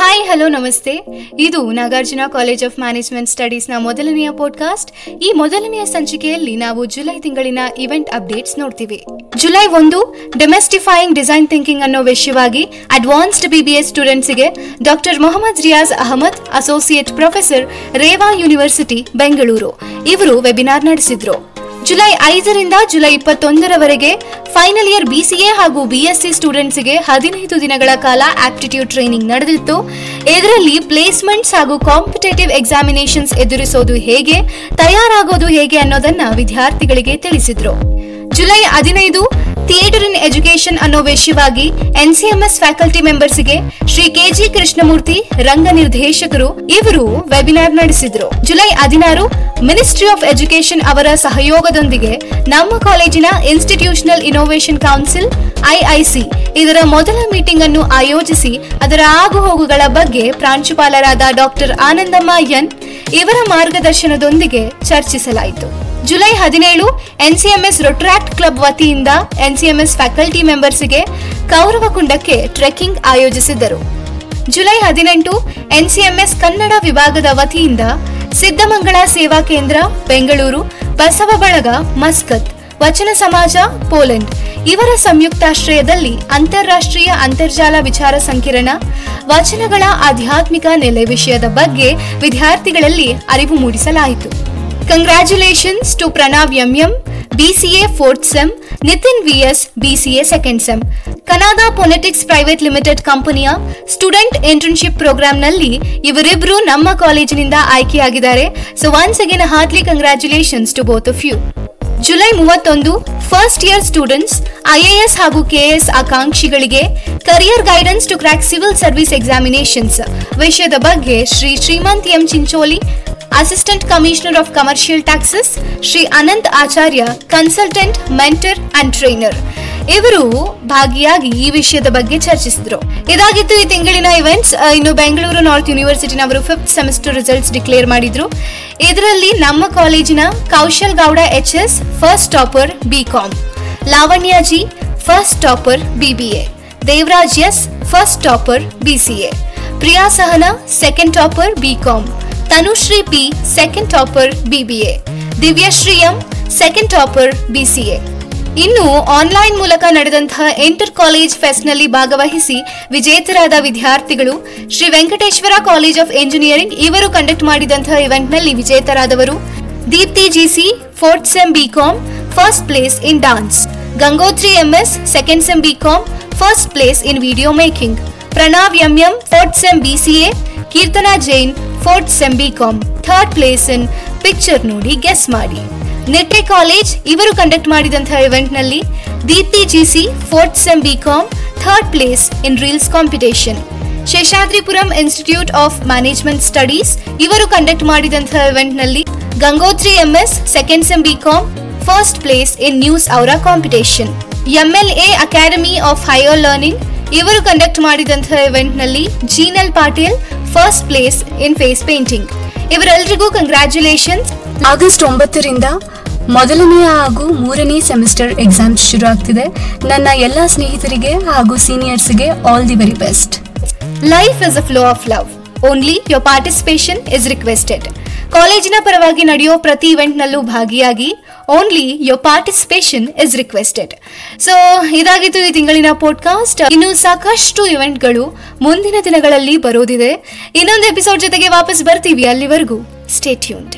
Hi hello ನಮಸ್ತೆ. ಇದು Nagarjuna college of management ಸ್ಟಡೀಸ್ನ ಮೊದಲನೆಯ ಪಾಡ್ಕಾಸ್ಟ್ ಈ ಮೊದಲನೆಯ ಸಂಚಿಕೆಯಲ್ಲಿ ನಾವು ಜುಲೈ ತಿಂಗಳಿನ ಇವೆಂಟ್ ಅಪ್ಡೇಟ್ಸ್ ನೋಡ್ತೀವಿ. ಜುಲೈ ಒಂದು ಡೊಮೆಸ್ಟಿಫೈಯಿಂಗ್ ಡಿಸೈನ್ ಥಿಂಕಿಂಗ್ ಅನ್ನೋ ವಿಷಯವಾಗಿ ಅಡ್ವಾನ್ಸ್ಡ್ ಬಿಬಿಎಸ್ ಸ್ಟೂಡೆಂಟ್ಸ್ಗೆ doctor Mohammed Riyaz Ahmed associate professor Reva university Bengaluru ಇವರು ವೆಬಿನಾರ್ ನಡೆಸಿದ್ರು. ಜುಲೈ ಐದರಿಂದ ಜುಲೈ ಇಪ್ಪತ್ತೊಂದರವರೆಗೆ ಫೈನಲ್ ಇಯರ್ ಬಿಸಿಎ ಹಾಗೂ ಬಿಎಸ್ಸಿ ಸ್ಟೂಡೆಂಟ್ಸ್ಗೆ ಹದಿನೈದು ದಿನಗಳ ಕಾಲ ಆಪ್ಟಿಟ್ಯೂಡ್ ಟ್ರೈನಿಂಗ್ ನಡೆದಿತ್ತು. ಇದರಲ್ಲಿ ಪ್ಲೇಸ್ಮೆಂಟ್ಸ್ ಹಾಗೂ ಕಾಂಪಿಟೇಟಿವ್ ಎಕ್ಸಾಮಿನೇಷನ್ಸ್ ಎದುರಿಸೋದು ಹೇಗೆ, ತಯಾರಾಗೋದು ಹೇಗೆ ಅನ್ನೋದನ್ನ ವಿದ್ಯಾರ್ಥಿಗಳಿಗೆ ತಿಳಿಸಿದ್ರು. ಜುಲೈ ಹದಿನೈದು ಥಿಯೇಟರ್ ಇನ್ ಎಜುಕೇಶನ್ ಅನ್ನೋ ವಿಷಯವಾಗಿ ಎನ್ಸಿಎಂಎಸ್ ಫ್ಯಾಕಲ್ಟಿ ಮೆಂಬರ್ಸ್ಗೆ ಶ್ರೀ ಕೆಜಿ ಕೃಷ್ಣಮೂರ್ತಿ ರಂಗ ನಿರ್ದೇಶಕರು ಇವರು ವೆಬಿನಾರ್ ನಡೆಸಿದ್ರು. ಜುಲೈ ಹದಿನಾರು ಮಿನಿಸ್ಟ್ರಿ ಆಫ್ ಎಜುಕೇಶನ್ ಅವರ ಸಹಯೋಗದೊಂದಿಗೆ ನಮ್ಮ ಕಾಲೇಜಿನ ಇನ್ಸ್ಟಿಟ್ಯೂಷನಲ್ ಇನೋವೇಷನ್ ಕೌನ್ಸಿಲ್ ಐಐಸಿ ಇದರ ಮೊದಲ ಮೀಟಿಂಗ್ ಅನ್ನು ಆಯೋಜಿಸಿ ಅದರ ಆಗುಹೋಗುಗಳ ಬಗ್ಗೆ ಪ್ರಾಂಶುಪಾಲರಾದ ಡಾಕ್ಟರ್ ಆನಂದಮ್ಮ ಎನ್ ಇವರ ಮಾರ್ಗದರ್ಶನದೊಂದಿಗೆ ಚರ್ಚಿಸಲಾಯಿತು. ಜುಲೈ ಹದಿನೇಳು ಎನ್ಸಿಎಂಎಸ್ ರೊಟ್ರಾಕ್ಟ್ ಕ್ಲಬ್ ವತಿಯಿಂದ ಎನ್ಸಿಎಂಎಸ್ ಫ್ಯಾಕಲ್ಟಿ ಮೆಂಬರ್ಸ್ಗೆ ಕೌರವಕುಂಡಕ್ಕೆ ಟ್ರೆಕ್ಕಿಂಗ್ ಆಯೋಜಿಸಿದ್ದರು. ಜುಲೈ ಹದಿನೆಂಟು ಎನ್ಸಿಎಂಎಸ್ ಕನ್ನಡ ವಿಭಾಗದ ವತಿಯಿಂದ ಸಿದ್ದಮಂಗಳ ಸೇವಾ ಕೇಂದ್ರ, ಬೆಂಗಳೂರು, ಬಸವ ಬಳಗ, ಮಸ್ಕತ್, ವಚನ ಸಮಾಜ, ಪೋಲೆಂಡ್ ಇವರ ಸಂಯುಕ್ತಾಶ್ರಯದಲ್ಲಿ ಅಂತಾರಾಷ್ಟ್ರೀಯ ಅಂತರ್ಜಾಲ ವಿಚಾರ ಸಂಕಿರಣ, ವಚನಗಳ ಆಧ್ಯಾತ್ಮಿಕ ನೆಲೆ ವಿಷಯದ ಬಗ್ಗೆ ವಿದ್ಯಾರ್ಥಿಗಳಲ್ಲಿ ಅರಿವು ಮೂಡಿಸಲಾಯಿತು. Congratulations to Pranav M BCA fourth sem Nitin VS, BCA second sem ಕನಾದಾ politics private limited ಕಂಪನಿಯ ಸ್ಟೂಡೆಂಟ್ ಇಂಟರ್ನ್ಶಿಪ್ ಪ್ರೋಗ್ರಾಂನಲ್ಲಿ ಇವರಿಬ್ಬರು ನಮ್ಮ ಕಾಲೇಜಿನಿಂದ ಆಯ್ಕೆಯಾಗಿದ್ದಾರೆ. So once again heartly congratulations to both of you July ಮೂವತ್ತೊಂದು ಫಸ್ಟ್ ಇಯರ್ ಸ್ಟೂಡೆಂಟ್ಸ್ ಐಎಎಸ್ ಹಾಗೂ KAS ಆಕಾಂಕ್ಷಿಗಳಿಗೆ career guidance to crack civil service examinations ವಿಷಯದ ಬಗ್ಗೆ Shri Shrimant M Chincholi assistant commissioner of commercial taxes Shri Anant Acharya consultant mentor and trainer ಇವರು ಭಾಗಿಯಾಗಿ ಈ ವಿಷಯದ ಬಗ್ಗೆ ಚರ್ಚಿಸಿದ್ರು. ಇದಾಗಿತ್ತು ಈ ತಿಂಗಳಿನ ಇವೆಂಟ್ಸ್ ಇನ್ನು ಬೆಂಗಳೂರು ನಾರ್ತ್ ಯೂನಿವರ್ಸಿಟಿನವರು ಫಿಫ್ತ್ ಸೆಮಿಸ್ಟರ್ ರಿಸಲ್ಟ್ಸ್ ಡಿಕ್ಲೇರ್ ಮಾಡಿದ್ರು. ಇದರಲ್ಲಿ ನಮ್ಮ ಕಾಲೇಜಿನ Kaushal Gowda H S first topper B com Lavanya G first topper BBA Devaraj S first topper BCA Priya Sahana second topper B com Tanushree P second topper BBA Divyashree M second topper BCA ಇನ್ನು online ಮೂಲಕ ನಡೆದಂತಹ inter college ಫೆಸ್ಟ್ನಲ್ಲಿ ಭಾಗವಹಿಸಿ ವಿಜೇತರಾದ ವಿದ್ಯಾರ್ಥಿಗಳು Shri Venkateshwara college of engineering ಇವರು conduct ಮಾಡಿದಂತಹ ಇವೆಂಟ್ನಲ್ಲಿ ವಿಜೇತರಾದವರು Deepti GC fourth sem BCom first place in dance Gangotri MS second sem BCom first place in video making Pranav MM fourth sem BCA Keerthana Jain fourth sem BCom third place in picture ನೋಡಿ guess ಮಾಡಿ. Nitte college ಇವರು conduct ಮಾಡಿದಂತಹ ಇವೆಂಟ್ನಲ್ಲಿ Deepthi GC fourth sem BCom third place in reels competition Seshadripuram institute of management studies ಇವರು conduct ಮಾಡಿದಂತಹ ಇವೆಂಟ್ನಲ್ಲಿ Gangotri MS second sem BCom first place in news ಅವರ competition MLA academy of higher learning ಇವರು conduct ಮಾಡಿದಂತಹ ಇವೆಂಟ್ನಲ್ಲಿ Jeenal Patil first place in face painting ಇವರೆಲ್ಲರಿಗೂ congratulations August ಒಂಬತ್ತರಿಂದ ಮೊದಲನೆಯ ಹಾಗೂ ಮೂರನೇ ಸೆಮಿಸ್ಟರ್ ಎಕ್ಸಾಮ್ಸ್ ಶುರು ಆಗ್ತಿದೆ. ನನ್ನ ಎಲ್ಲ ಸ್ನೇಹಿತರಿಗೆ ಹಾಗೂ ಸೀನಿಯರ್ಸ್ಗೆ all the very best life is a flow of love only your participation is requested ಕಾಲೇಜಿನ ಪರವಾಗಿ ನಡೆಯೋ ಪ್ರತಿ ಇವೆಂಟ್ನಲ್ಲೂ ಭಾಗಿಯಾಗಿ only your participation is requested so ಇದಾಗಿತ್ತು ಈ ತಿಂಗಳಿನ ಪಾಡ್ಕಾಸ್ಟ್ ಇನ್ನು ಸಾಕಷ್ಟು ಇವೆಂಟ್ಗಳು ಮುಂದಿನ ದಿನಗಳಲ್ಲಿ ಬರೋದಿದೆ ಇನ್ನೊಂದು ಎಪಿಸೋಡ್ ಜೊತೆಗೆ ವಾಪಸ್ ಬರ್ತೀವಿ ಅಲ್ಲಿವರೆಗೂ. Stay tuned